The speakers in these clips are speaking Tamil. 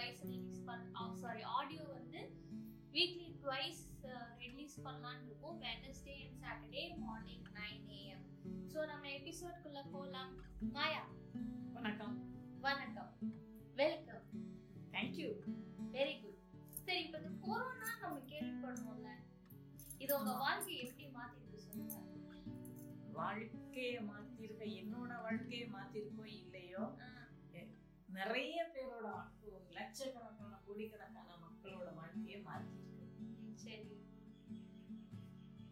ட்வைஸ் ரிலீஸ் பண்ண சாரி ஆடியோ வந்து வீக்லி ட்வைஸ் ரிலீஸ் பண்ணலாம்னு இருக்கோம். Wednesday and Saturday morning nine AM so நம்ம எபிசோட்குள்ள போகலாம் மாயா. வணக்கம். வணக்கம். வெல்கம் தேங்க்யூ வெரி குட் சரி இப்போ இந்த கொரோனா நம்ம கேள்விப்படுறோம்ல இது உங்க வாழ்க்கையை எப்படி மாத்திருக்கு சொல்லுங்க. வாழ்க்கைய மாத்திருக்க என்னோட வாழ்க்கைய மாத்திருக்கோ இல்லையோ? நிறைய பேரோட வாழ்க்கை ஒரு லட்சக்கணக்கான கோடிக்கணக்கான மக்களோட வாழ்க்கைய மாத்திருக்கு ம், சரி.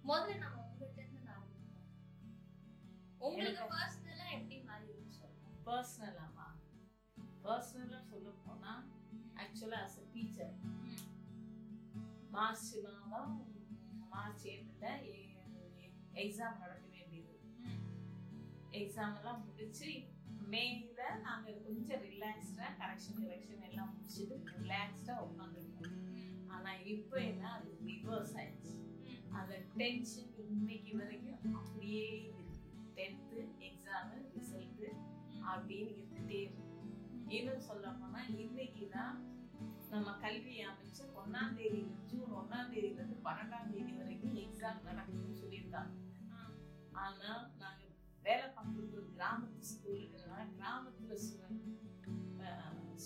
முதல்ல நம்ம உங்ககிட்ட இருந்து ஆரம்பிப்போம். உங்களுக்கு பர்சனலா எப்படி மாறி இருக்கு சொல்லுங்க பர்சனலாமா பர்சனலா சொல்ல போனா ஆக்சுவலா அஸ் அ டீச்சர். மார்ச் மாதம் மார்ச் ஏப்ரல்ல எக்ஸாம் நடக்க வேண்டியது. எக்ஸாம் எல்லாம் முடிச்சு மேல நாங்க கொஞ்சம் ரிலாக்ஸ்டா கரெக்ஷன் கரெக்ஷன் எல்லாம் முடிச்சுட்டு ரிலாக்ஸ்டா உட்காந்துருக்கோம். ஆனா இப்போ என்ன அது ரிவர்ஸ் ஆயிடுச்சு. அந்த டென்ஷன் இன்னைக்கு வரைக்கும் அப்படியே இருக்கு டென்த்து எக்ஸாம் ரிசல்ட் அப்படின்னு இருந்துட்டே இருக்கு இன்னும் சொல்ல போனா இன்னைக்கு தான் நம்ம கல்வி அமைச்சர் ஒன்னாம் தேதி ஜூன் ஒன்னாம் தேதியில இருந்து பன்னெண்டாம் தேதி வரைக்கும் எக்ஸாம் நடக்குதுன்னு சொல்லியிருக்காங்க. ஆனா நாங்க வேலை பார்க்கறது ஒரு கிராமத்து ஸ்கூலுங்கிறதுனால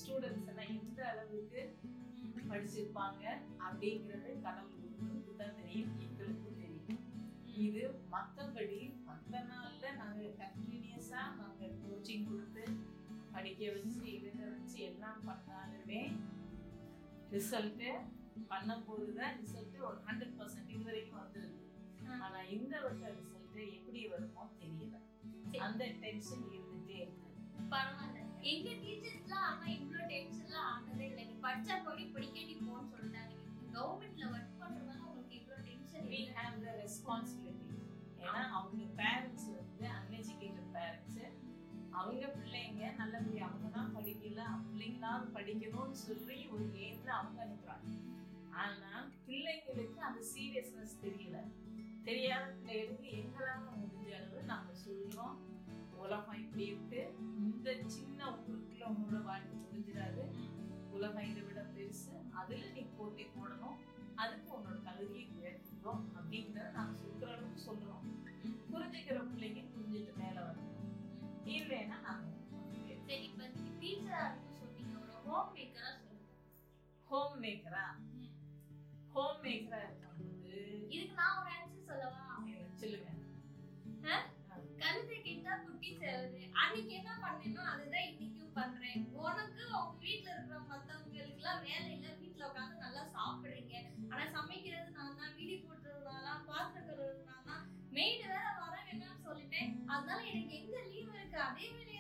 ஸ்டூடெண்ட்ஸ் எல்லாம் எந்த அளவுக்கு. படிச்சிருப்பாங்க அப்படிங்கிறது கடவுள் ஒருவருக்கு தான் தெரியும் எங்களுக்கும் தெரியும் இது மத்தபடி மத்த நாள்ல நாங்க கண்டினியூஸா நாங்க கோச்சிங் கொடுத்து படிக்க வச்சு எழுத வச்சு எல்லாம் பண்ணாலுமே ரிசல்ட் பண்ணும்போது தான் ரிசல்ட் ஒரு ஹண்ட்ரட் பர்சன்ட் இது வரைக்கும் வந்துருக்கு. ஆனா இந்த வருஷம் ரிசல்ட் எப்படி வருமோ தெரியல. அந்த டென்ஷன் இருந்துட்டே இருக்கு பரவாயில்ல எங்க டீச்சர்ஸ்லாம் ஆனா இவ்வளவு டென்ஷன்லாம் ஆனதே இல்லை. நீ படிச்சா படி படிக்கடி போன்னு சொல்லிட்டாங்க. கவர்மெண்ட்ல ஒர்க் பண்றதுனால உங்களுக்கு இவ்வளவு tension we have the responsibility ஏன்னா அவங்க பேரண்ட்ஸ் வந்து அன்எஜுகேட்டட் பேரண்ட்ஸ் அவங்க பிள்ளைங்க நல்லபடியா அவங்க தான் படிக்கல பிள்ளைங்களாவது படிக்கணும்னு சொல்லி ஒரு ஏம்ல அவங்க அனுப்புறாங்க ஆனா பிள்ளைங்களுக்கு அந்த சீரியஸ்னஸ் தெரியல. தெரியாத பிள்ளைகளுக்கு எங்களால முடிஞ்ச அளவு நாங்க சொல்றோம். உலகம் இப்படி உங்களோட வாழ்க்கை முடிஞ்சிடாது. உலகம் இதை விட பெருசு. அதுல நீ போட்டி போடணும். அதுக்கு உன்னோட தகுதியை உயர்த்திக்கிறோம் அப்படிங்கிறத நாங்க சொல்ற அளவுக்கு சொல்றோம். புரிஞ்சுக்கிற பிள்ளைங்க புரிஞ்சுட்டு மேல வரணும். இல்லைன்னா நாங்க சரி இப்ப நீங்க டீச்சரா இருக்கு சொன்னீங்க. ஒரு ஹோம் மேக்கரா சொல்லுங்க. ஹோம் மேக்கரா. ஹோம் மேக்கரா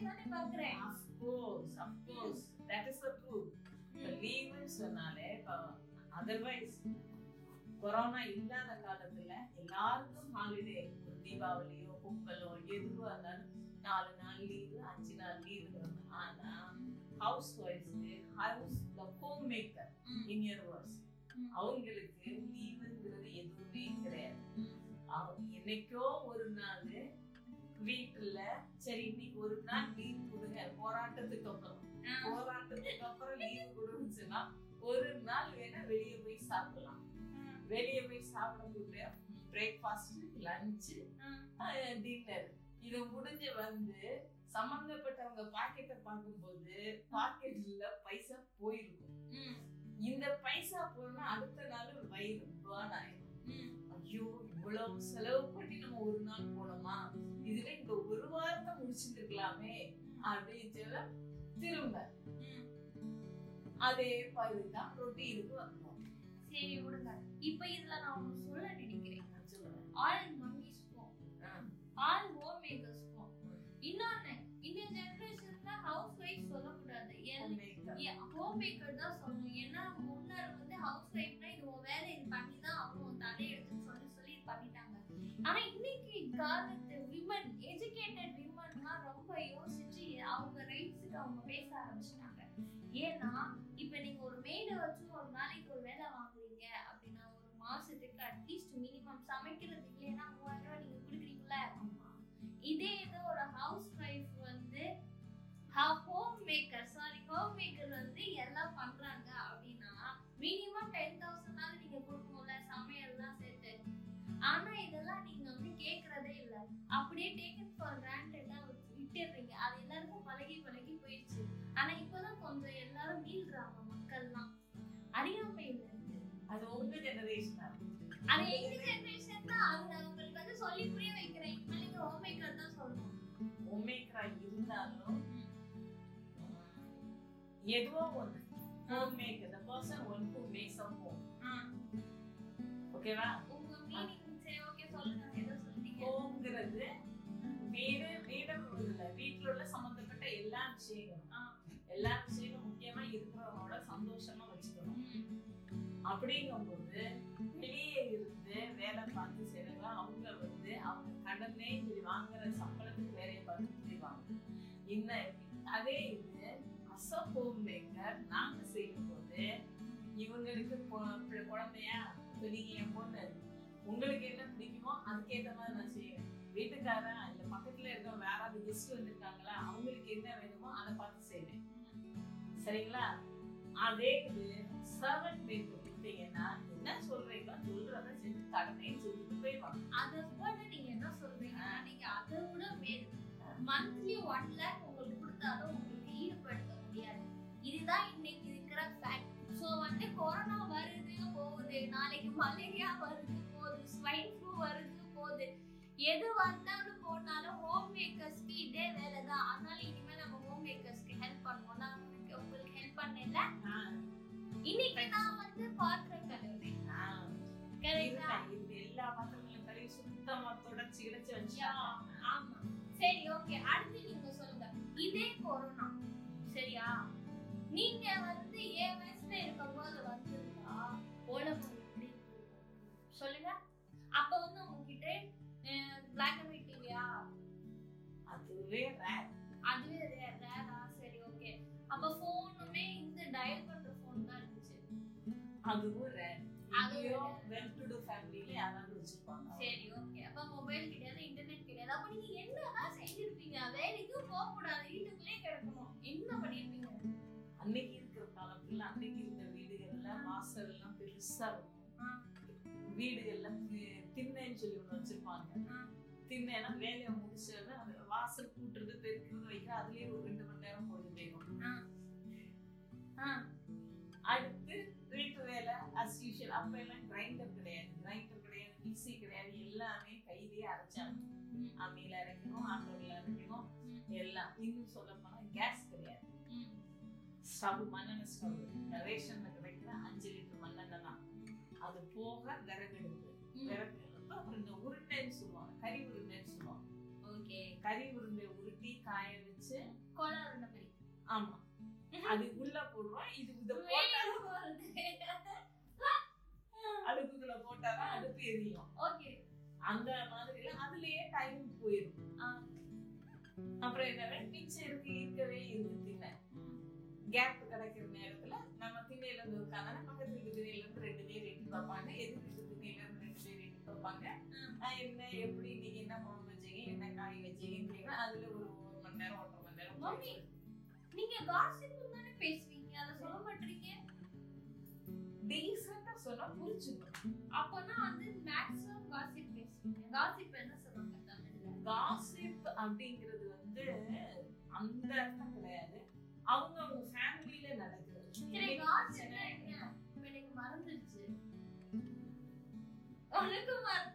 தானே பாக்குறேன் of course of course that is the truth லீவுன்னு சொன்னாலே அதர்வைஸ் கொரோனா இல்லாத காலத்துல எல்லாருக்கும் ஹாலிடே ஒரு தீபாவளியோ பொங்கலோ எதுவோ இருந்தாலும் நாலு நாள் லீவு அஞ்சு நாள் லீவு ஆனா house ஒய்ஃப்ஸ்க்கு house the home maker. In year verse ம். அவங்களுக்கு லீவுங்கிறது எதுவுமே கிடையாது. அவங்க என்னைக்கோ ஒரு நாள் வீட்டுல சரி இன்னைக்கு ஒரு நாள் லீவ் கொடுங்க. போராட்டத்துக்கு அப்புறம். போராட்டத்துக்கு அப்புறம் லீவ் கொடுன்னு சொன்னா ஒரு நாள் வேணா வெளியே போய் சாப்பிடலாம். வெளியே போய் சாப்பிடக்கூடிய பிரேக்ஃபாஸ்ட் லஞ்ச் டின்னர் இது முடிஞ்சு வந்து சம்பந்தப்பட்டவங்க பாக்கெட்டை பார்க்கும்போது பாக்கெட்ல பைசா போயிருக்கும். இந்த பைசா போனா அடுத்த நாள் வயிறு பேர்ன் ஆயிடும் ம். ஐயோ இவ்வளவு செலவு ஒரு நாள் போனோமா? இதுல இந்த ஒரு வாரத்தை முடிச்சிருக்கலாமே அப்படின்னு சொல்ல திரும்ப. அதே பகுதிதான் ரொட்டீனுக்கு வந்தோம். சரி விடுங்க. இப்ப இதுல நான் ஒண்ணு சொல்ல நினைக்கிறேன். ஆல் மம்மிஸ்க்கும். ஆல் ஹோம் மேக்கர்ஸ்க்கும் இன்னொன்னு இந்த ஜெனரேஷன்ல ஹவுஸ் ஒய்ஃப் சொல்லக்கூடாது. ஹோம் மேக்கர் தான் சொல்லணும். ஏன்னா முன்னர் வந்து ஹவுஸ் ஒய்ஃப்னா இது வேலை இது பண்ணி காலத்து விமன் எஜுகேட்டட் விமன்லாம் ரொம்ப யோசிச்சு அவங்க ரைட்ஸுக்கு அவங்க பேச ஆரம்பிச்சிட்டாங்க. ஏன்னா இப்ப நீங்க ஒரு மெய்டை வச்சு ஒரு நாளைக்கு ஒரு வேலை வாங்குறீங்க அப்படின்னா ஒரு மாசத்துக்கு சமைக்கிறது இல்லைன்னா மூவாயிரம் ரூபாய் நீங்க கொடுக்குறீங்களா இதே இது ஒரு ஹவுஸ் ஒய்ஃப் வந்து home maker sorry home maker வந்து எல்லாம் பண்றாங்க அப்படின்னா மினிமம் டென் தௌசண்ட் நீங்க கொடுக்கணும்ல சமையல்லாம் சேர்த்து. ஆனா இதெல்லாம் நீங்க அப்படியே டேக்கன் ஃபார் கிராண்டடா விட்டுடுறீங்க. அது எல்லாருக்கும் பழகி பழகி போயிடுச்சு. ஆனா இப்பதான் கொஞ்சம் எல்லாரும் மீள்றாங்க மக்கள்லாம். அறியாமையில இருக்கு அது உங்க ஜெனரேஷனா அது எங்க ஜெனரேஷன் தான். அது நான் உங்களுக்கு வந்து சொல்லி புரிய வைக்கிறேன். இனிமேல் நீங்க ஹோம் மேக்கர் தான் சொல்லணும். ஒமேக்ரா இருந்தாலும் ஏதோ ஒண்ணு. Home the person one who makes a home ஓகேவா ஹோம்ங்கிறது வீடு வீடு இல்ல. வீட்டுல உள்ள சம்பந்தப்பட்ட எல்லா விஷயங்களும் எல்லா விஷயங்களும் முக்கியமா இருக்கிறவங்களோட சந்தோஷமா வச்சுக்கணும். அப்படிங்கும்போது வெளியே இருந்து வேலை பார்த்து செய்யறவங்க அவங்க வந்து அவங்க கடனே சரி வாங்குற சம்பளத்துக்கு வேலையை பார்த்து செய்வாங்க இன்னும் அதே இது அச ஹோம் மேக்கர் நாங்க செய்யும் போது இவங்களுக்கு குழந்தையா இப்ப நீங்க என் பொண்ணு உங்களுக்கு என்ன பிடிக்குமோ அதுக்கேத்த மாதிரி நான் செய்வேன் வீட்டுக்காரன் இல்ல பக்கத்துல இருக்க யாராவது கெஸ்ட் வந்திருக்காங்களா அவங்களுக்கு என்ன வேணுமோ அதை பார்த்து செய்வேன். சரிங்களா? அதே இது சர்வன்ட் பேருக்கு கொடுத்தீங்கன்னா என்ன சொல்றீங்களோ சொல்றத செஞ்சு கடமையும் செஞ்சுட்டு போயிடுவாங்க. அதை விட நீங்க என்ன சொல்றீங்கன்னா நீங்க அதை விட மேல் மந்த்லி ஒன் லேக் உங்களுக்கு கொடுத்தாலும் உங்களுக்கு ஈடுபடுத்த முடியாது. இதுதான் இன்னைக்கு இருக்கிற ஃபேக்ட் ஸோ வந்து கொரோனா வருது போகுது. நாளைக்கு மலேரியா வருது போகுது. ஸ்வைன் ஃப்ளூ வருது போகுது. எது வந்தாலும் போனாலும் ஹோம் மேக்கர்ஸ்க்கு இதே வேலை தான் அதனால இனிமேல் நம்ம ஹோம் மேக்கர்ஸ்க்கு ஹெல்ப் பண்ணுவோம். நான் உங்களுக்கு உங்களுக்கு ஹெல்ப் பண்ணல இன்னைக்கு நான் வந்து பாத்திரம் கழுவுறேன். கரெக்டா இது எல்லா பாத்திரங்களும் கழுவி சுத்தமா தொடச்சு கிடச்சு வச்சா ஆமா. சரி ஓகே அடுத்து நீங்க சொல்லுங்க. இதே கொரோனா சரியா? நீங்க வந்து ஏன் வயசுல இருக்கும்போது வந்திருந்தா உலகம் எப்படி? சொல்லுங்க. அதுவே rare. அதுவே ரேரா சரி ஓகே அப்ப போனுமே இந்த டயல் பண்ற போன் தான் இருந்துச்சு. அதுவும் rare. அதுவும் எங்கேயோ rare. well-to-do family ல யாராவது வச்சிருப்பாங்க. சரி ஓகே அப்ப மொபைல் கிடையாது இன்டர்நெட் கிடையாது அப்ப நீங்க என்னதான் செஞ்சிருப்பீங்க? வேலைக்கு போக கூடாது. வீட்டுக்குள்ளே கிடக்கணும். என்ன பண்ணிருப்பீங்க? அன்னைக்கு இருக்கிற காலத்துல அன்னைக்கு இருந்த வீடுகள்ல வாசல் எல்லாம் பெருசா இருக்கும். வீடுகள்ல திண்ணைன்னு சொல்லி ஒண்ணு வச்சிருப்பாங்க. திண்ணைனா வேலையை முடிச்சது அது வாசல் கூட்டுறது பெருக்கிறது வைக்க அதுலயே ஒரு ரெண்டு மணி நேரம் பொழுது போயிடும் ஆ, அடுத்து வீட்டு வேலை அஸ் யூஷுவல் அப்ப எல்லாம் கிரைண்டர் கிடையாது. கிரைண்டர் கிடையாது மிக்ஸி கிடையாது. எல்லாமே கையிலேயே அரைச்சாங்க அம்மியில அரைக்கணும் ஆட்டோல அரைக்கணும். எல்லாம். இன்னும் சொல்ல போனா கேஸ் கிடையாது. ஸ்டவ் மண்ணெண்ணெய் ஸ்டவ். ரேஷன்ல கிடைக்கிற அஞ்சு லிட்டர் மண்ணெண்ணெய் தான். அது போக விறகடுப்பு ம். விறகு அடுப்பு அப்புறம் இந்த உருண்டைன்னு சொல்லுவாங்க. கறி உருண்டைன்னு சொல்லுவாங்க ஓகே. கறி உருண்டை உருட்டி காய வச்சு கோலா உருண்டை மாதிரி ஆமா. அது உள்ள போடுறோம். இது இத. அடுப்புக்குள்ள போட்டாதான் அடுப்பு எரியும். ஓகே. அந்த மாதிரி அதுலயே டைம் போயிடும். அப்புறம் என்ன மிச்சம் இருக்கு இருக்கவே இருக்கு திண்ணை. கேப் கிடைக்கிற நேரத்துல நம்ம திண்ணையில இருந்து உட்காந்தா பக்கத்து வீட்டு திண்ணையில இருந்து ரெண்டு பேர் எட்டி பார்ப்பாங்க. எதிர் என்ன எப்படி நீங்க என்ன குழம்பு வச்சீங்க என்ன காய் வச்சீங்கன்னு கேட்க அதுல ஒரு ஒரு மணி நேரம் ஒன்றரை மணி நேரம் மம்மி. நீங்க காசிப் தானே பேசுவீங்க அத சொல்ல மாட்டீங்க? டீசெண்டா சொன்னா புரிஞ்சுக்கணும். அப்பனா வந்து மேக்ஸிமம் காசிப் பேசுவீங்க. காசிப் என்ன சொல்லுவாங்க தமிழ்ல? காசிப் அப்படிங்கிறது வந்து அந்த அர்த்தம் கிடையாது. அவங்க அவங்க ஃபேமிலியில நடக்குது எனக்கு மறந்துருச்சு. உனக்கு மறந்து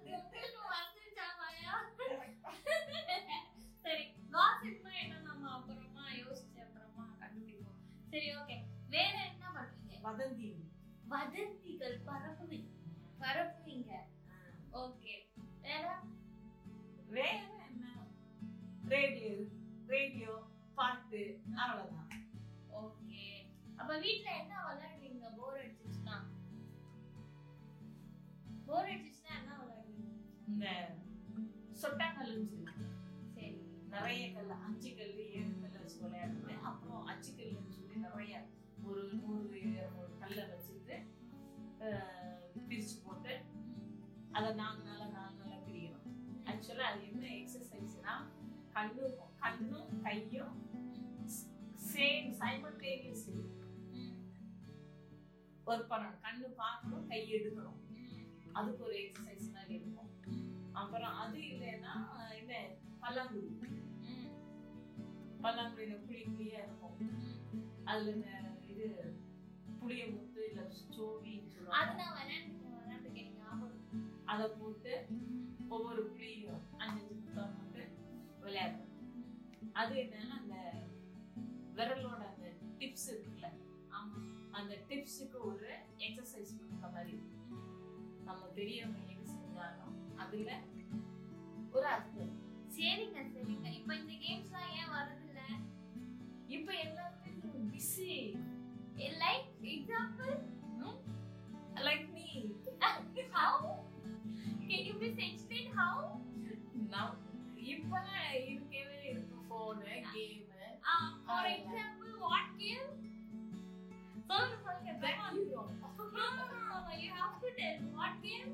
வதந்தி வதந்திகள் பரப்புவீங்க. பரப்புவீங்க ஓகே. வேற? வேற என்ன? ரேடியோ ரேடியோ பாட்டு அவ்வளவுதான். ஓகே. அப்ப வீட்ல என்ன விளையாடுவீங்க? போர் அடிச்சுச்சுன்னா போர் அடிச்சுச்சுன்னா என்ன விளையாடுவீங்க? இந்த சொட்டாங்கல்லுன்னு சொல்லுவாங்க. சரி. நிறைய கல் அஞ்சு கல் ஏழு கல் வச்சு விளையாடுறது அப்புறம் அச்சு கல்லுன்னு சொல்லி நிறைய ஒரு நூறு அதை நாங்களால நாங்களால அஹ், பிரிச்சு அது என்ன எக்ஸசைஸ்னா கண்ணும் கண்ணும் கையும் சேம் சைமல்டேனியஸ்லி ஒர்க் பண்ணணும். கண்ணு பார்க்கணும் கை எடுக்கணும். அதுக்கு ஒரு எக்ஸசைஸ் மாதிரி இருக்கும். அப்புறம் அது இல்லைன்னா என்ன பல்லாங்குழி. பல்லாங்குழியில புளி புளியா இருக்கும். அதுல இந்த இது புளிய முத்து இல்ல சோவி அது நான் அதை போட்டு ஒவ்வொரு புளியும் அஞ்சு அஞ்சு முத்தம் போட்டு விளையாடுறோம் அது என்னன்னா அந்த விரலோட அந்த டிப்ஸ் இருக்குல்ல ஆமா அந்த டிப்ஸுக்கு ஒரு எக்ஸசைஸ் கொடுத்த மாதிரி. நம்ம பெரியவங்க எது செஞ்சாலும் அதுல ஒரு அர்த்தம். சரிங்க சரிங்க. இப்ப இந்த கேம்ஸ்லாம் ஏன் வரது இல்ல இப்ப எல்லாருமே busy like example like me how? can you please explain how நம் இப்ப இருக்கவே இருக்கு phone game uh, for example what game சொல்லுங்க சொல்லுங்க come on. no no no no you have to tell what game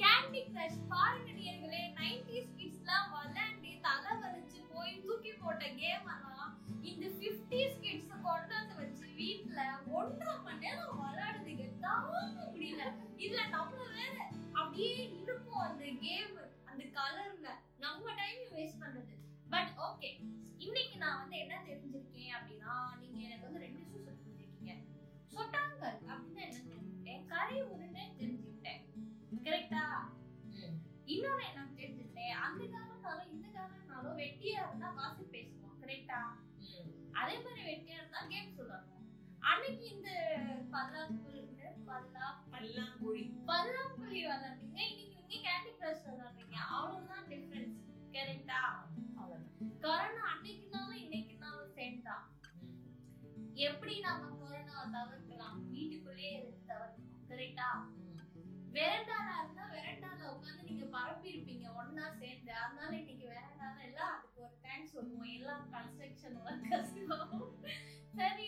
candy crush பாருங்க நீங்களே 90s கிட்ஸ்லாம் விளையாண்டு தலை வலிச்சு போய் தூக்கி போட்ட கேம் எல்லாம் இந்த 50s கிட்ஸ் கொண்டு வந்து வச்சு வீட்ல ஒன்றரை மணி நேரம் விளையாடுதுங்க தாங்க முடியல. இதுல நம்ம வேற அப்படியே இருக்கும் அந்த கேம் அந்த கலர்ல நம்ம டைம் வேஸ்ட் பண்றது பட் ஓகே இன்னைக்கு நான் வந்து என்ன தெரிஞ்சிருக்கேன் பல்லாங்குழி. பல்லா பல்லாங்குழி பல்லாங்குழி விளாடுறீங்க இன்னைக்கு நீங்க கேண்டி கிரஷ் விளாடுறீங்க அவ்வளவுதான் டிஃபரன்ஸ் கரெக்டா. கொரோனா அன்னைக்குனாலும் இன்னைக்குனாலும் சேம் தான். எப்படி நம்ம கொரோனாவை தவிர்க்கலாம்? வீட்டுக்குள்ளேயே இருந்து தவிர்க்கணும். கரெக்டா வெரண்டால இருந்தா வெரண்டால உட்காந்து நீங்க பரப்பி இருப்பீங்க. ஒன்னா சேர்ந்து. அதனால இன்னைக்கு வெரண்டால எல்லாம் அதுக்கு ஒரு தேங்க்ஸ் சொல்லுவோம். எல்லாம் கன்ஸ்ட்ரக்ஷன் ஒர்க்கர்ஸ் சரி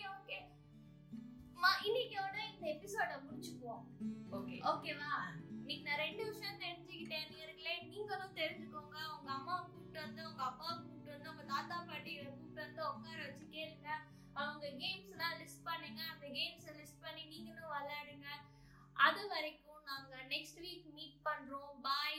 உட்கார வச்சு கேளுங்க. அவங்க கேம்ஸ் எல்லாம் லிஸ்ட் பண்ணுங்க. அந்த கேம்ஸை லிஸ்ட் பண்ணி நீங்களும் விளையாடுங்க. அது வரைக்கும் நாங்கள் நெக்ஸ்ட் வீக் மீட் பண்ணுறோம் பாய்